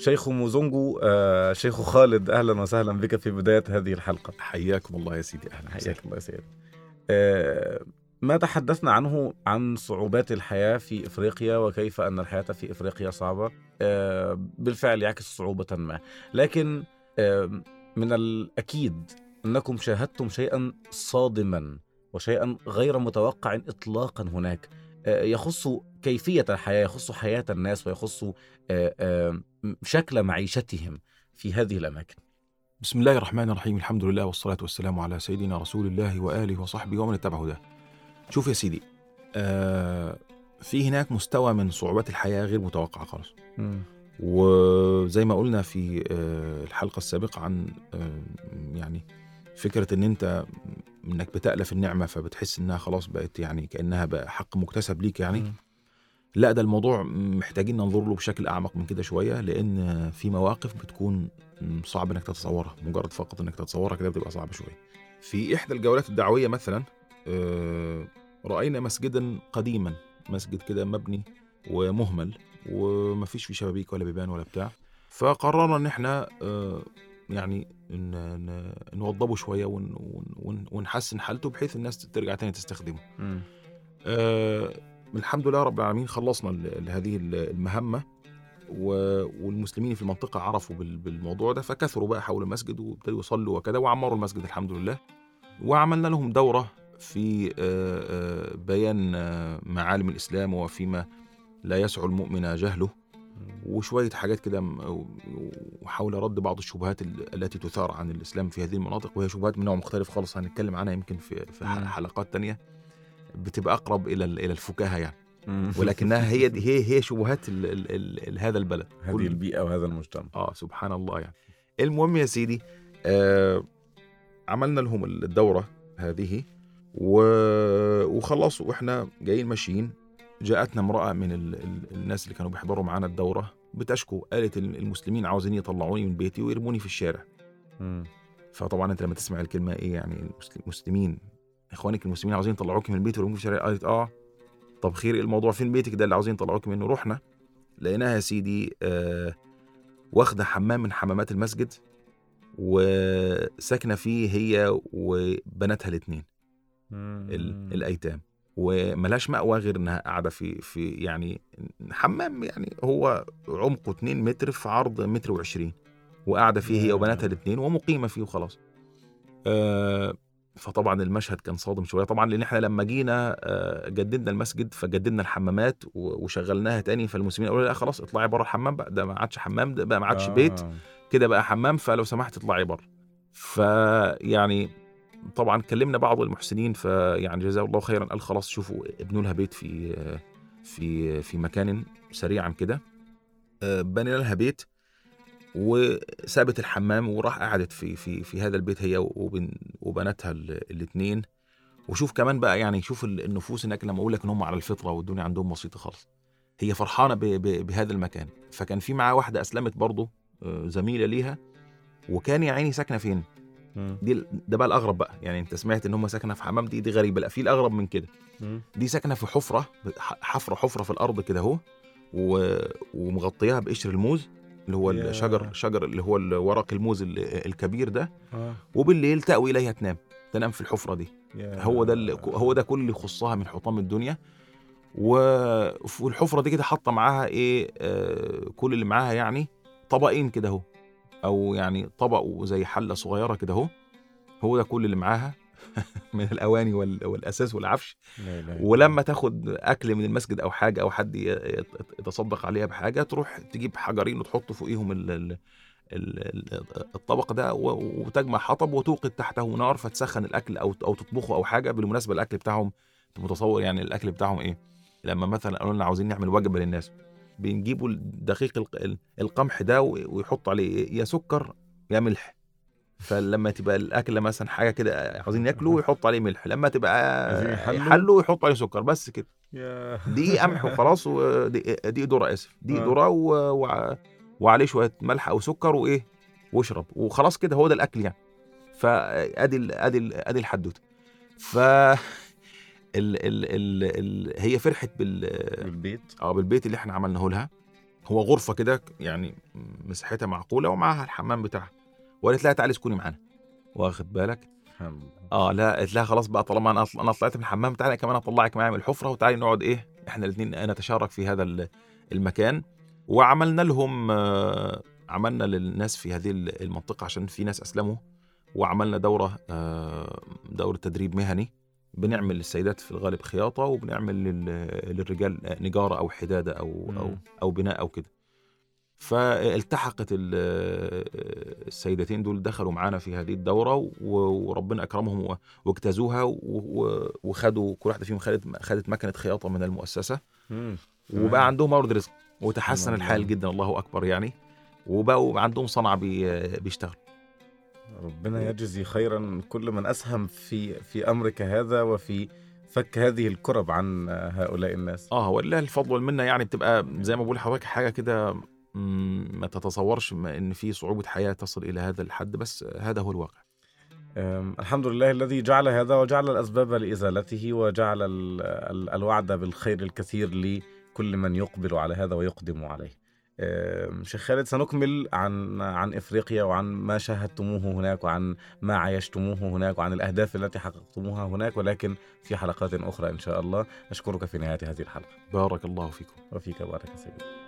شيخ موزونجو آه شيخ خالد أهلا وسهلا بك في بداية هذه الحلقة. حياكم الله يا سيدي أهلا حياك الله يا سيدي. آه ما تحدثنا عنه عن صعوبات الحياة في إفريقيا وكيف أن الحياة في إفريقيا صعبة؟ آه بالفعل يعكس صعوبة ما. لكن آه من الأكيد أنكم شاهدتم شيئا صادما وشيئا غير متوقع اطلاقا هناك. يخص كيفية الحياة يخص حياة الناس ويخص شكل معيشتهم في هذه الأماكن. بسم الله الرحمن الرحيم. الحمد لله والصلاة والسلام على سيدنا رسول الله وآله وصحبه ومن اتبعه ده شوف يا سيدي آه في هناك مستوى من صعوبات الحياة غير متوقعة خالص. وزي ما قلنا في آه الحلقة السابقة عن آه يعني فكرة إن أنت إنك بتألف النعمة فبتحس إنها خلاص بقت يعني كأنها بقى حق مكتسب ليك يعني. م. لا ده الموضوع محتاجين ننظر له بشكل أعمق من كده شوية لأن في مواقف بتكون صعب إنك تتصورها مجرد فقط إنك تتصورها كده بتبقى صعبة شوية. في إحدى الجولات الدعوية مثلا رأينا مسجدا قديما مسجد كده مبني ومهمل ومفيش فيه شبابيك ولا بيبان ولا بتاع. فقررنا إن إحنا يعني نوضبه شوية ونحسن حالته بحيث الناس ترجع تاني تستخدمه. الحمد لله رب العالمين خلصنا لهذه المهمة والمسلمين في المنطقة عرفوا بالموضوع ده فكثروا بقى حول المسجد وابتدوا يصلوا وكذا وعمروا المسجد الحمد لله. وعملنا لهم دورة في بيان معالم الإسلام وفيما لا يسع المؤمن جهله وشوية حاجات كده وحول رد بعض الشبهات التي تثار عن الإسلام في هذه المناطق وهي شبهات من نوع مختلف خالص هنتكلم عنها يمكن في في حلقات تانية. بتبقى أقرب إلى إلى الفكاهة يعني. ولكنها هي هي هي شبهات ال ال ال هذا البلد. هذه البيئة وهذا المجتمع. آه سبحان الله يعني. المهم يا سيدي آه عملنا لهم الدورة هذه و... وخلاص وإحنا جايين ماشيين. جاءتنا امرأة من ال... ال... الناس اللي كانوا بيحضروا معانا الدورة بتشكو. قالت المسلمين عاوزين يطلعوني من بيتي ويرموني في الشارع. م. فطبعا أنت لما تسمع الكلمة إيه يعني المسلمين إخوانك المسلمين عاوزين يطلعوك من البيت ويرموك في الشارع قالت آه. طب خير الموضوع فين بيتك ده اللي عاوزين يطلعوك منه؟ رحنا لقيناها يا سيدي آه واخدة حمام من حمامات المسجد وساكنة فيه هي وبناتها الاثنين الأيتام. وملهاش مأوى غير إنها قاعدة في في يعني حمام يعني هو عمقه 2 متر في عرض متر وعشرين. وقاعدة فيه هي وبناتها الاثنين ومقيمة فيه وخلاص. آه فطبعا المشهد كان صادم شوية. طبعا لأن إحنا لما جينا جددنا المسجد فجددنا الحمامات وشغلناها تاني فالمسلمين قالوا لا خلاص اطلعي بره الحمام بقى ده ما عادش حمام ده بقى ما عادش آه. بيت كده بقى حمام فلو سمحت اطلعي بره فيعني طبعا كلمنا بعض المحسنين فيعني جزاه الله خيرا قال خلاص شوفوا ابنوا لها بيت في في في مكان سريعا كده. بنينا لها بيت. وسابت الحمام وراح قعدت في في في هذا البيت هي وبن وبناتها الاثنين وشوف كمان بقى يعني شوف النفوس هناك لما أقول لك إن هم على الفطرة والدنيا عندهم بسيطة خالص. هي فرحانة ب ب بهذا المكان. فكان في معاه واحدة أسلمت برضه زميلة ليها وكان يا عيني ساكنة فين؟ دي ده بقى الأغرب بقى. يعني أنت سمعت إن هم ساكنة في حمام دي دي غريبة. لا في الأغرب من كده. دي ساكنة في حفرة حفرة حفرة في الأرض كده أهو ومغطياها بقشر الموز. اللي هو الشجر شجر اللي هو ورق الموز الكبير ده آه. وبالليل تأوي إليها تنام تنام في الحفرة دي. هو ده هو ده كل اللي يخصها من حطام الدنيا. و- والحفرة دي كده حاطة معاها إيه آه كل اللي معاها يعني طبقين كده أهو أو يعني طبق وزي حلة صغيرة كده أهو. هو ده كل اللي معاها. من الأواني وال- والأساس والعفش. لا ولما تاخد أكل من المسجد أو حاجة أو حد يتصدق عليها بحاجة تروح تجيب حجرين وتحط فوقيهم ال- ال- ال- ال- الطبق ده وتجمع حطب وتوقد تحته نار فتسخن الأكل أو أو تطبخه أو حاجة بالمناسبة الأكل بتاعهم. متصور يعني الأكل بتاعهم إيه؟ لما مثلا قالوا لنا عاوزين نعمل وجبة للناس بنجيبوا دقيق الق- ال- القمح ده ويحط عليه يا سكر يا ملح. فلما تبقى الاكله مثلا حاجة كده عاوزين ياكلوا ويحط عليه ملح لما تبقى عايزين؟ يحلوا؟ ويحط عليه سكر بس كده. دي قمح وخلاص ودي دي ذرة آسف. دي آه. ذرة و... وع- وعليه شوية ملح أو سكر وإيه واشرب. وخلاص كده هو ده الأكل يعني. فأدي ال- أدي ال- أدي الحدوتة. ف ال... ال... ال... ال... هي فرحت بال بالبيت؟ آه بالبيت اللي إحنا عملناه لها. هو غرفة كده يعني مساحتها معقولة ومعاها الحمام بتاعها. وقالت لها تعالي اسكني معانا. واخد بالك؟ آه لا قلت لها خلاص بقى طالما أنا أنا طلعت من الحمام تعالي كمان أطلعك معايا من الحفرة وتعالي نقعد إيه إحنا الاثنين نتشارك في هذا ال- المكان. وعملنا لهم آه، عملنا للناس في هذه المنطقة عشان في ناس أسلموا وعملنا دورة آه، دورة تدريب مهني. بنعمل للسيدات في الغالب خياطة وبنعمل لل- للرجال نجارة أو حدادة أو أو. أو بناء أو كده. فالتحقت ال- السيدتين دول دخلوا معانا في هذه الدورة و- وربنا أكرمهم و- واجتازوها وخدوا كل واحدة فيهم خدت خدت مكنة خياطة من. تمام. وبقى عندهم مورد رزق وتحسن. الحال جدا الله أكبر يعني وبقوا عندهم صنعه بي بيشتغلوا ربنا يجزي خيرا كل من أسهم في في أمرك هذا وفي فك هذه الكرب عن هؤلاء الناس آه ولله الفضل والمنه يعني بتبقى زي ما بقول لحضرتك حاجة كده ما تتصورش ما إن في صعوبة حياة تصل إلى هذا الحد بس هذا هو الواقع. الحمد لله الذي جعل هذا وجعل الأسباب لإزالته وجعل ال- ال- الوعد بالخير الكثير لكل من يقبل على هذا ويقدم عليه. شيخ خالد سنكمل عن عن إفريقيا وعن ما شاهدتموه هناك وعن ما عايشتموه هناك وعن الأهداف التي حققتموها هناك ولكن في حلقات أخرى إن شاء الله اشكرك في نهاية هذه الحلقة. بارك الله فيكم. وفيك بارك سيدي.